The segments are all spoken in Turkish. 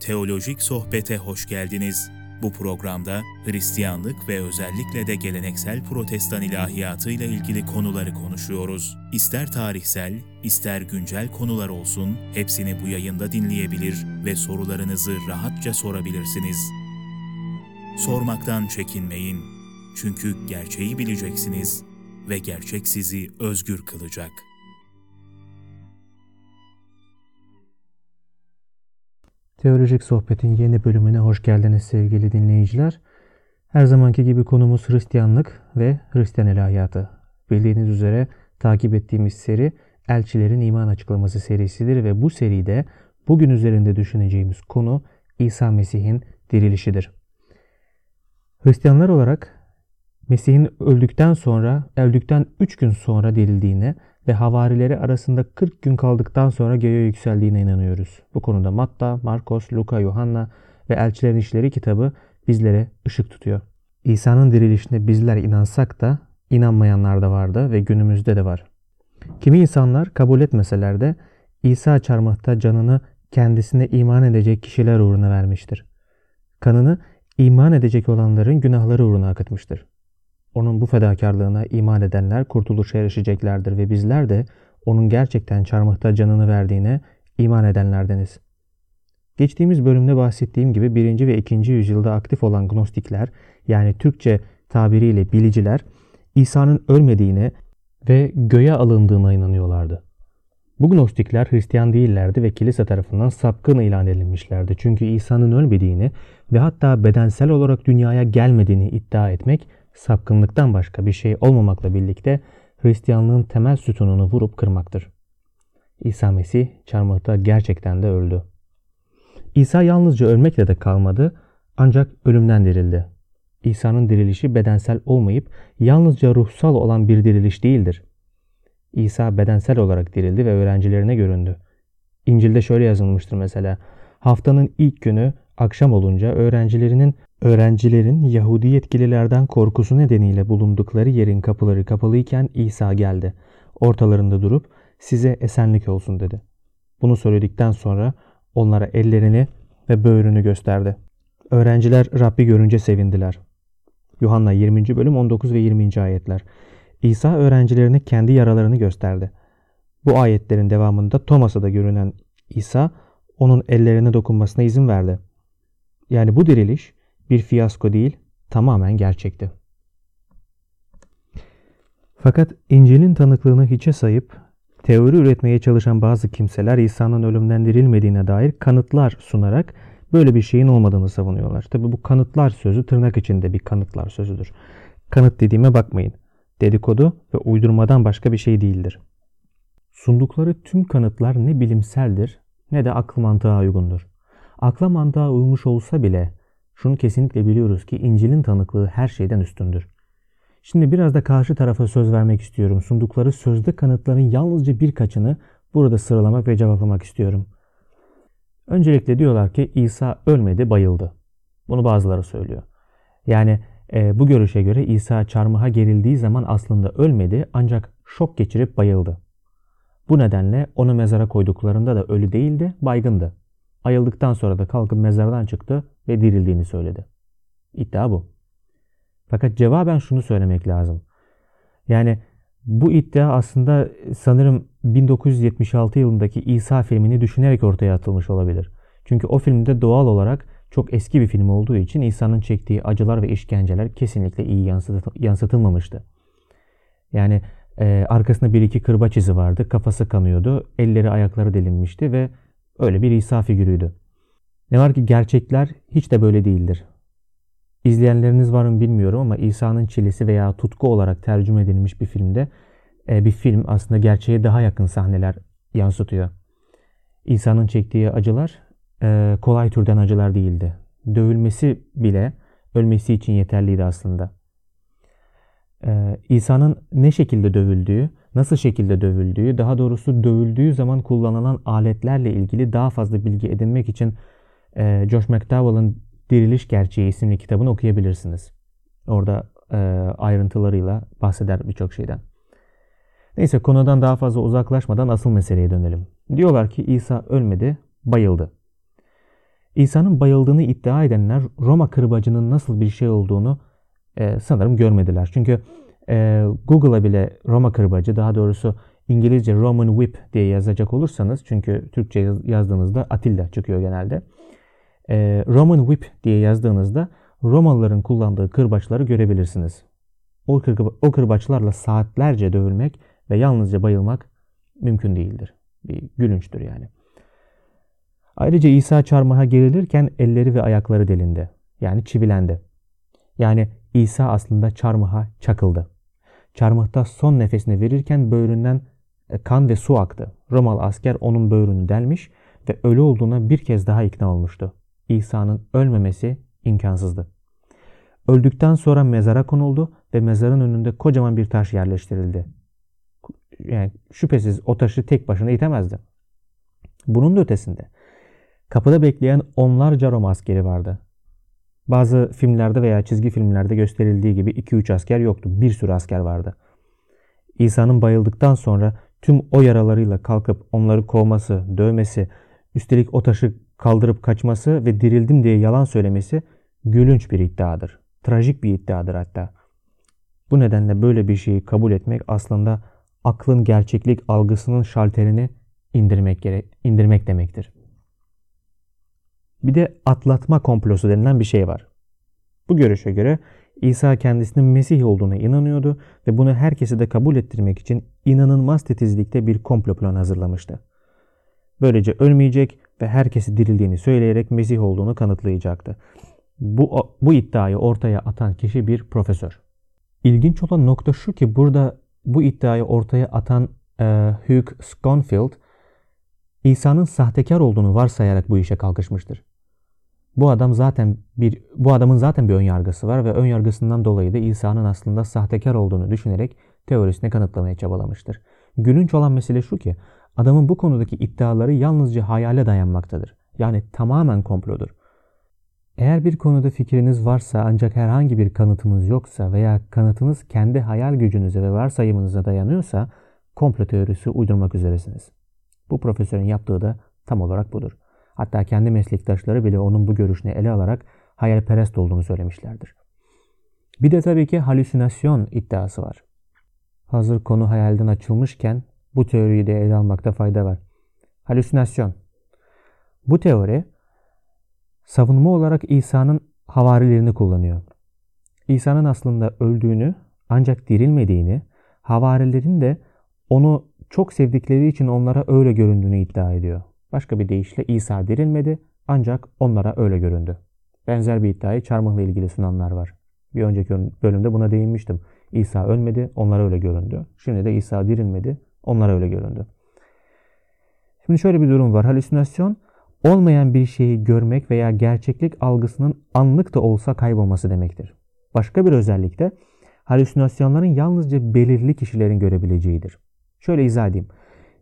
Teolojik Sohbete hoş geldiniz. Bu programda Hristiyanlık ve özellikle de geleneksel protestan ilahiyatı ile ilgili konuları konuşuyoruz. İster tarihsel, ister güncel konular olsun, hepsini bu yayında dinleyebilir ve sorularınızı rahatça sorabilirsiniz. Sormaktan çekinmeyin. Çünkü gerçeği bileceksiniz ve gerçek sizi özgür kılacak. Teolojik Sohbet'in yeni bölümüne hoş geldiniz sevgili dinleyiciler. Her zamanki gibi konumuz Hristiyanlık ve Hristiyan ilahiyatı. Bildiğiniz üzere takip ettiğimiz seri Elçilerin İman Açıklaması serisidir ve bu seride bugün üzerinde düşüneceğimiz konu İsa Mesih'in dirilişidir. Hristiyanlar olarak Mesih'in öldükten sonra, öldükten 3 gün sonra dirildiğine ve havarileri arasında 40 gün kaldıktan sonra göğe yükseldiğine inanıyoruz. Bu konuda Matta, Markos, Luka, Yohanna ve Elçilerin İşleri kitabı bizlere ışık tutuyor. İsa'nın dirilişine bizler inansak da inanmayanlar da vardı ve günümüzde de var. Kimi insanlar kabul etmeseler de İsa çarmıhta canını kendisine iman edecek kişiler uğruna vermiştir. Kanını iman edecek olanların günahları uğruna akıtmıştır. Onun bu fedakarlığına iman edenler kurtuluşa erişeceklerdir ve bizler de onun gerçekten çarmıhta canını verdiğine iman edenlerdeniz. Geçtiğimiz bölümde bahsettiğim gibi 1. ve 2. yüzyılda aktif olan gnostikler yani Türkçe tabiriyle biliciler İsa'nın ölmediğine ve göğe alındığına inanıyorlardı. Bu gnostikler Hristiyan değillerdi ve kilise tarafından sapkın ilan edilmişlerdi. Çünkü İsa'nın ölmediğini ve hatta bedensel olarak dünyaya gelmediğini iddia etmek sapkınlıktan başka bir şey olmamakla birlikte Hristiyanlığın temel sütununu vurup kırmaktır. İsa Mesih çarmıhta gerçekten de öldü. İsa yalnızca ölmekle de kalmadı ancak ölümden dirildi. İsa'nın dirilişi bedensel olmayıp yalnızca ruhsal olan bir diriliş değildir. İsa bedensel olarak dirildi ve öğrencilerine göründü. İncil'de şöyle yazılmıştır mesela. Haftanın ilk günü akşam olunca öğrencilerinin Öğrencilerin Yahudi yetkililerden korkusu nedeniyle bulundukları yerin kapıları kapalıyken İsa geldi. Ortalarında durup size esenlik olsun dedi. Bunu söyledikten sonra onlara ellerini ve böğrünü gösterdi. Öğrenciler Rabbi görünce sevindiler. Yuhanna 20. bölüm 19 ve 20. ayetler. İsa öğrencilerine kendi yaralarını gösterdi. Bu ayetlerin devamında Thomas'a da görünen İsa onun ellerine dokunmasına izin verdi. Yani bu diriliş bir fiyasko değil, tamamen gerçekti. Fakat İncil'in tanıklığını hiçe sayıp teori üretmeye çalışan bazı kimseler İsa'nın ölümden dirilmediğine dair kanıtlar sunarak böyle bir şeyin olmadığını savunuyorlar. Tabi bu kanıtlar sözü tırnak içinde bir kanıtlar sözüdür. Kanıt dediğime bakmayın. Dedikodu ve uydurmadan başka bir şey değildir. Sundukları tüm kanıtlar ne bilimseldir ne de akıl mantığa uygundur. Akla mantığa uymuş olsa bile şunu kesinlikle biliyoruz ki İncil'in tanıklığı her şeyden üstündür. Şimdi biraz da karşı tarafa söz vermek istiyorum. Sundukları sözde kanıtların yalnızca birkaçını burada sıralamak ve cevaplamak istiyorum. Öncelikle diyorlar ki İsa ölmedi, bayıldı. Bunu bazıları söylüyor. Yani e, bu görüşe göre İsa çarmıha gerildiği zaman aslında ölmedi ancak şok geçirip bayıldı. Bu nedenle onu mezara koyduklarında da ölü değildi, baygındı. Ayıldıktan sonra da kalkıp mezardan çıktı ve dirildiğini söyledi. İddia bu. Fakat cevaben şunu söylemek lazım. Yani bu iddia aslında sanırım 1976 yılındaki İsa filmini düşünerek ortaya atılmış olabilir. Çünkü o filmde doğal olarak çok eski bir film olduğu için İsa'nın çektiği acılar ve işkenceler kesinlikle iyi yansıtılmamıştı. Yani e, arkasında bir iki kırbaç izi vardı, kafası kanıyordu, elleri ayakları delinmişti ve öyle bir İsa figürüydü. Ne var ki gerçekler hiç de böyle değildir. İzleyenleriniz var mı bilmiyorum ama İsa'nın çilesi veya tutku olarak tercüme edilmiş bir filmde e, bir film aslında gerçeğe daha yakın sahneler yansıtıyor. İsa'nın çektiği acılar e, kolay türden acılar değildi. Dövülmesi bile ölmesi için yeterliydi aslında. E, İsa'nın ne şekilde dövüldüğü, nasıl şekilde dövüldüğü, daha doğrusu dövüldüğü zaman kullanılan aletlerle ilgili daha fazla bilgi edinmek için e, Josh McDowell'ın Diriliş Gerçeği isimli kitabını okuyabilirsiniz. Orada e, ayrıntılarıyla bahseder birçok şeyden. Neyse konudan daha fazla uzaklaşmadan asıl meseleye dönelim. Diyorlar ki İsa ölmedi, bayıldı. İsa'nın bayıldığını iddia edenler Roma kırbacının nasıl bir şey olduğunu e, sanırım görmediler. Çünkü e, Google'a bile Roma kırbacı daha doğrusu İngilizce Roman Whip diye yazacak olursanız çünkü Türkçe yazdığınızda Atilla çıkıyor genelde. E, Roman Whip diye yazdığınızda Romalıların kullandığı kırbaçları görebilirsiniz. O, kırba, o kırbaçlarla saatlerce dövülmek ve yalnızca bayılmak mümkün değildir. Bir gülünçtür yani. Ayrıca İsa çarmıha gerilirken elleri ve ayakları delindi. Yani çivilendi. Yani İsa aslında çarmıha çakıldı. Çarmıhta son nefesini verirken böğründen e, kan ve su aktı. Romalı asker onun böğrünü delmiş ve ölü olduğuna bir kez daha ikna olmuştu. İsa'nın ölmemesi imkansızdı. Öldükten sonra mezara konuldu ve mezarın önünde kocaman bir taş yerleştirildi. Yani şüphesiz o taşı tek başına itemezdi. Bunun da ötesinde kapıda bekleyen onlarca Roma askeri vardı. Bazı filmlerde veya çizgi filmlerde gösterildiği gibi 2-3 asker yoktu. Bir sürü asker vardı. İsa'nın bayıldıktan sonra tüm o yaralarıyla kalkıp onları kovması, dövmesi, üstelik o taşı kaldırıp kaçması ve dirildim diye yalan söylemesi gülünç bir iddiadır. Trajik bir iddiadır hatta. Bu nedenle böyle bir şeyi kabul etmek aslında aklın gerçeklik algısının şalterini indirmek, gerek, indirmek demektir. Bir de atlatma komplosu denilen bir şey var. Bu görüşe göre İsa kendisinin Mesih olduğuna inanıyordu ve bunu herkese de kabul ettirmek için inanılmaz titizlikte bir komplo planı hazırlamıştı. Böylece ölmeyecek ve herkesi dirildiğini söyleyerek Mesih olduğunu kanıtlayacaktı. Bu, bu iddiayı ortaya atan kişi bir profesör. İlginç olan nokta şu ki burada bu iddiayı ortaya atan e, Hugh Sconfield, İsa'nın sahtekar olduğunu varsayarak bu işe kalkışmıştır. Bu adam zaten bir bu adamın zaten bir ön yargısı var ve ön yargısından dolayı da İsa'nın aslında sahtekar olduğunu düşünerek teorisini kanıtlamaya çabalamıştır. Gülünç olan mesele şu ki adamın bu konudaki iddiaları yalnızca hayale dayanmaktadır. Yani tamamen komplodur. Eğer bir konuda fikriniz varsa ancak herhangi bir kanıtınız yoksa veya kanıtınız kendi hayal gücünüze ve varsayımınıza dayanıyorsa komplo teorisi uydurmak üzeresiniz. Bu profesörün yaptığı da tam olarak budur. Hatta kendi meslektaşları bile onun bu görüşünü ele alarak hayalperest olduğunu söylemişlerdir. Bir de tabii ki halüsinasyon iddiası var. Hazır konu hayalden açılmışken bu teoriyi de ele almakta fayda var. Halüsinasyon. Bu teori savunma olarak İsa'nın havarilerini kullanıyor. İsa'nın aslında öldüğünü ancak dirilmediğini, havarilerin de onu çok sevdikleri için onlara öyle göründüğünü iddia ediyor. Başka bir deyişle İsa dirilmedi ancak onlara öyle göründü. Benzer bir iddiayı çarmıhla ilgili sunanlar var. Bir önceki bölümde buna değinmiştim. İsa ölmedi, onlara öyle göründü. Şimdi de İsa dirilmedi, onlara öyle göründü. Şimdi şöyle bir durum var. Halüsinasyon olmayan bir şeyi görmek veya gerçeklik algısının anlık da olsa kaybolması demektir. Başka bir özellik de halüsinasyonların yalnızca belirli kişilerin görebileceğidir. Şöyle izah edeyim.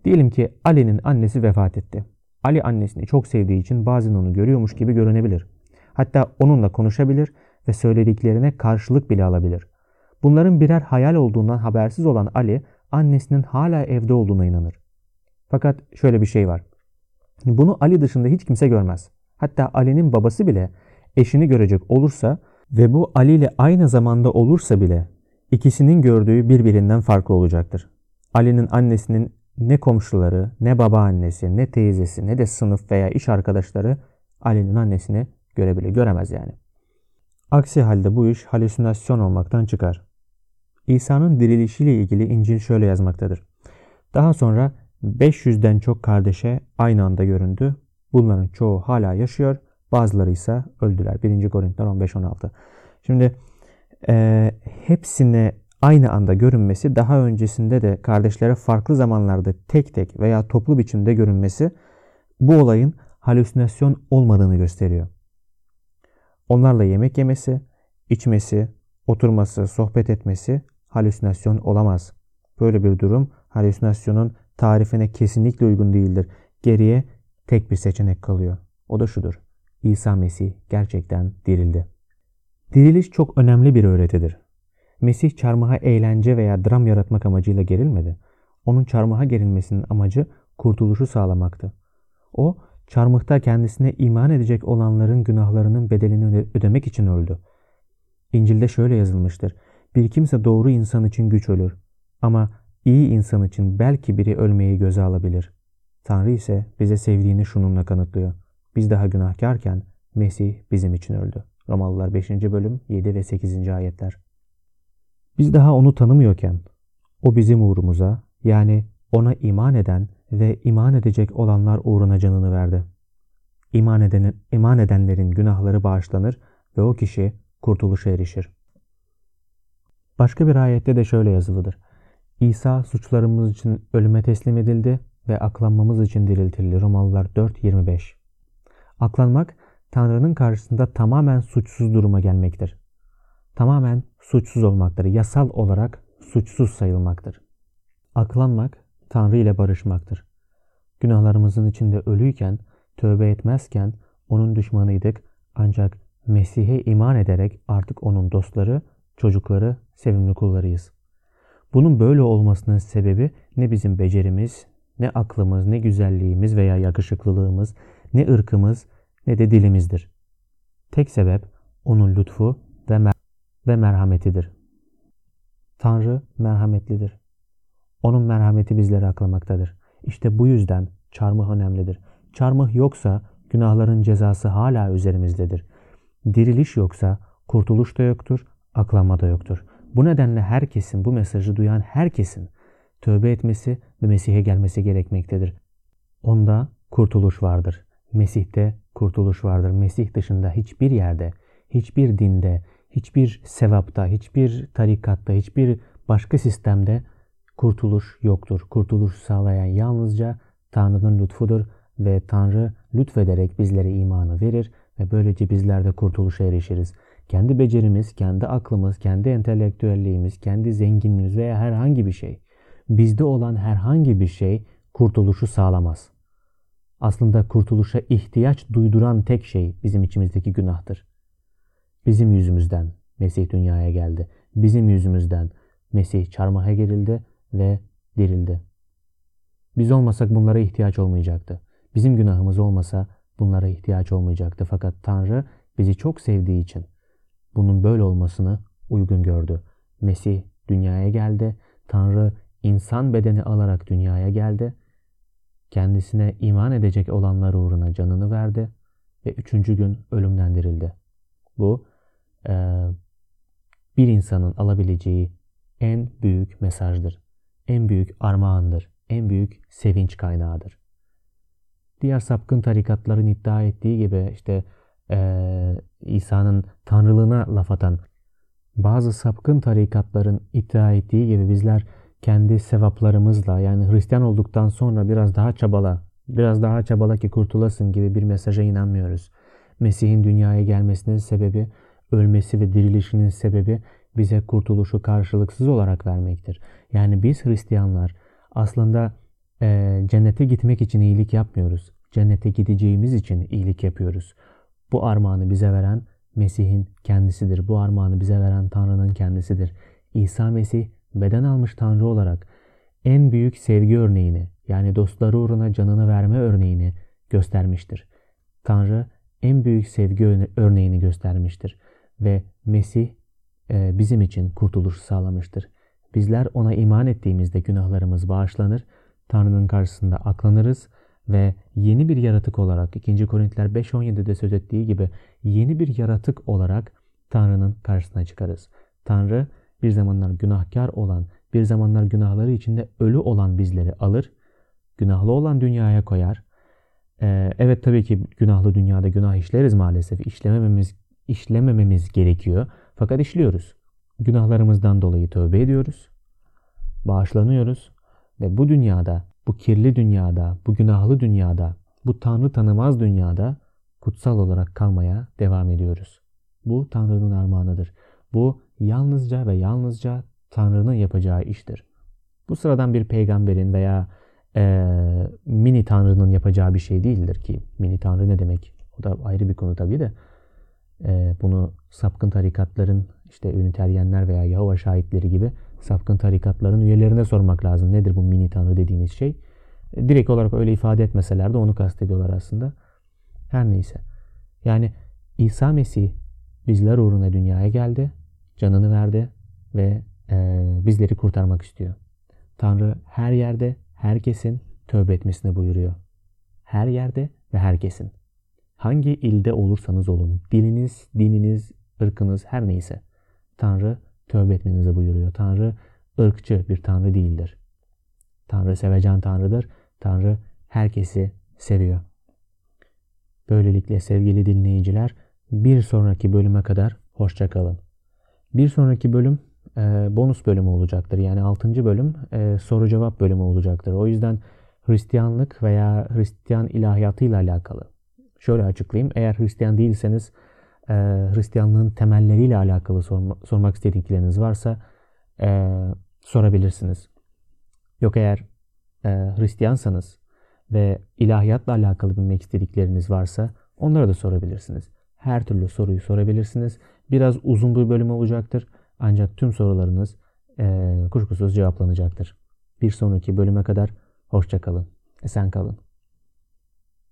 Diyelim ki Ali'nin annesi vefat etti. Ali annesini çok sevdiği için bazen onu görüyormuş gibi görünebilir. Hatta onunla konuşabilir ve söylediklerine karşılık bile alabilir. Bunların birer hayal olduğundan habersiz olan Ali, annesinin hala evde olduğuna inanır. Fakat şöyle bir şey var. Bunu Ali dışında hiç kimse görmez. Hatta Ali'nin babası bile eşini görecek olursa ve bu Ali ile aynı zamanda olursa bile ikisinin gördüğü birbirinden farklı olacaktır. Ali'nin annesinin ne komşuları, ne babaannesi, ne teyzesi, ne de sınıf veya iş arkadaşları Ali'nin annesini görebilir, göremez yani. Aksi halde bu iş halüsinasyon olmaktan çıkar. İsa'nın dirilişiyle ilgili İncil şöyle yazmaktadır. Daha sonra 500'den çok kardeşe aynı anda göründü. Bunların çoğu hala yaşıyor. Bazıları ise öldüler. 1. Korintiler 15-16. Şimdi e, hepsine aynı anda görünmesi daha öncesinde de kardeşlere farklı zamanlarda tek tek veya toplu biçimde görünmesi bu olayın halüsinasyon olmadığını gösteriyor. Onlarla yemek yemesi, içmesi, oturması, sohbet etmesi halüsinasyon olamaz. Böyle bir durum halüsinasyonun tarifine kesinlikle uygun değildir. Geriye tek bir seçenek kalıyor. O da şudur. İsa Mesih gerçekten dirildi. Diriliş çok önemli bir öğretidir. Mesih çarmıha eğlence veya dram yaratmak amacıyla gerilmedi. Onun çarmıha gerilmesinin amacı kurtuluşu sağlamaktı. O Çarmıhta kendisine iman edecek olanların günahlarının bedelini ödemek için öldü. İncil'de şöyle yazılmıştır. Bir kimse doğru insan için güç ölür. Ama iyi insan için belki biri ölmeyi göze alabilir. Tanrı ise bize sevdiğini şununla kanıtlıyor. Biz daha günahkarken Mesih bizim için öldü. Romalılar 5. bölüm 7 ve 8. ayetler. Biz daha onu tanımıyorken o bizim uğrumuza yani ona iman eden ve iman edecek olanlar uğruna canını verdi. İman, eden, iman edenlerin günahları bağışlanır ve o kişi kurtuluşa erişir. Başka bir ayette de şöyle yazılıdır. İsa suçlarımız için ölüme teslim edildi ve aklanmamız için diriltildi. Romalılar 4.25 Aklanmak, Tanrı'nın karşısında tamamen suçsuz duruma gelmektir. Tamamen suçsuz olmaktır. Yasal olarak suçsuz sayılmaktır. Aklanmak, Tanrı ile barışmaktır. Günahlarımızın içinde ölüyken, tövbe etmezken onun düşmanıydık ancak Mesih'e iman ederek artık onun dostları, çocukları, sevimli kullarıyız. Bunun böyle olmasının sebebi ne bizim becerimiz, ne aklımız, ne güzelliğimiz veya yakışıklılığımız, ne ırkımız, ne de dilimizdir. Tek sebep onun lütfu ve, mer ve merhametidir. Tanrı merhametlidir. Onun merhameti bizleri aklamaktadır. İşte bu yüzden çarmıh önemlidir. Çarmıh yoksa günahların cezası hala üzerimizdedir. Diriliş yoksa kurtuluş da yoktur, aklanma da yoktur. Bu nedenle herkesin, bu mesajı duyan herkesin tövbe etmesi ve Mesih'e gelmesi gerekmektedir. Onda kurtuluş vardır. Mesih'te kurtuluş vardır. Mesih dışında hiçbir yerde, hiçbir dinde, hiçbir sevapta, hiçbir tarikatta, hiçbir başka sistemde kurtuluş yoktur. Kurtuluş sağlayan yalnızca Tanrı'nın lütfudur ve Tanrı lütfederek bizlere imanı verir ve böylece bizler de kurtuluşa erişiriz. Kendi becerimiz, kendi aklımız, kendi entelektüelliğimiz, kendi zenginliğimiz veya herhangi bir şey, bizde olan herhangi bir şey kurtuluşu sağlamaz. Aslında kurtuluşa ihtiyaç duyduran tek şey bizim içimizdeki günahtır. Bizim yüzümüzden Mesih dünyaya geldi. Bizim yüzümüzden Mesih çarmıha gerildi ve dirildi. Biz olmasak bunlara ihtiyaç olmayacaktı. Bizim günahımız olmasa bunlara ihtiyaç olmayacaktı. Fakat Tanrı bizi çok sevdiği için bunun böyle olmasını uygun gördü. Mesih dünyaya geldi. Tanrı insan bedeni alarak dünyaya geldi. Kendisine iman edecek olanlar uğruna canını verdi ve üçüncü gün ölümden dirildi. Bu bir insanın alabileceği en büyük mesajdır en büyük armağandır, en büyük sevinç kaynağıdır. Diğer sapkın tarikatların iddia ettiği gibi işte e, İsa'nın tanrılığına laf atan bazı sapkın tarikatların iddia ettiği gibi bizler kendi sevaplarımızla yani Hristiyan olduktan sonra biraz daha çabala, biraz daha çabala ki kurtulasın gibi bir mesaja inanmıyoruz. Mesih'in dünyaya gelmesinin sebebi, ölmesi ve dirilişinin sebebi bize kurtuluşu karşılıksız olarak vermektir. Yani biz Hristiyanlar aslında e, cennete gitmek için iyilik yapmıyoruz. Cennete gideceğimiz için iyilik yapıyoruz. Bu armağanı bize veren Mesih'in kendisidir. Bu armağanı bize veren Tanrı'nın kendisidir. İsa Mesih beden almış Tanrı olarak en büyük sevgi örneğini yani dostları uğruna canını verme örneğini göstermiştir. Tanrı en büyük sevgi örneğini göstermiştir ve Mesih e, bizim için kurtuluş sağlamıştır. Bizler ona iman ettiğimizde günahlarımız bağışlanır, Tanrı'nın karşısında aklanırız ve yeni bir yaratık olarak 2. Korintiler 5.17'de söz ettiği gibi yeni bir yaratık olarak Tanrı'nın karşısına çıkarız. Tanrı bir zamanlar günahkar olan, bir zamanlar günahları içinde ölü olan bizleri alır, günahlı olan dünyaya koyar. Ee, evet tabii ki günahlı dünyada günah işleriz maalesef. İşlemememiz, işlemememiz gerekiyor. Fakat işliyoruz. Günahlarımızdan dolayı tövbe ediyoruz. Bağışlanıyoruz. Ve bu dünyada, bu kirli dünyada, bu günahlı dünyada, bu Tanrı tanımaz dünyada kutsal olarak kalmaya devam ediyoruz. Bu Tanrı'nın armağanıdır. Bu yalnızca ve yalnızca Tanrı'nın yapacağı iştir. Bu sıradan bir peygamberin veya e, mini Tanrı'nın yapacağı bir şey değildir ki. Mini Tanrı ne demek? O da ayrı bir konu tabii de. E, bunu sapkın tarikatların işte üniteryenler veya Yahova şahitleri gibi sapkın tarikatların üyelerine sormak lazım. Nedir bu mini tanrı dediğiniz şey? Direkt olarak öyle ifade etmeseler de onu kastediyorlar aslında. Her neyse. Yani İsa Mesih bizler uğruna dünyaya geldi, canını verdi ve e, bizleri kurtarmak istiyor. Tanrı her yerde herkesin tövbe etmesini buyuruyor. Her yerde ve herkesin. Hangi ilde olursanız olun, diliniz, dininiz, ırkınız her neyse. Tanrı tövbe etmenizi buyuruyor. Tanrı ırkçı bir tanrı değildir. Tanrı sevecen tanrıdır. Tanrı herkesi seviyor. Böylelikle sevgili dinleyiciler bir sonraki bölüme kadar hoşça kalın. Bir sonraki bölüm e, bonus bölümü olacaktır. Yani 6. bölüm e, soru cevap bölümü olacaktır. O yüzden Hristiyanlık veya Hristiyan ilahiyatıyla alakalı. Şöyle açıklayayım. Eğer Hristiyan değilseniz e, Hristiyanlığın temelleriyle alakalı sorma, sormak istedikleriniz varsa e, sorabilirsiniz. Yok eğer e, Hristiyansanız ve ilahiyatla alakalı bilmek istedikleriniz varsa onlara da sorabilirsiniz. Her türlü soruyu sorabilirsiniz. Biraz uzun bir bölüm olacaktır. Ancak tüm sorularınız e, kuşkusuz cevaplanacaktır. Bir sonraki bölüme kadar hoşça kalın. Esen kalın.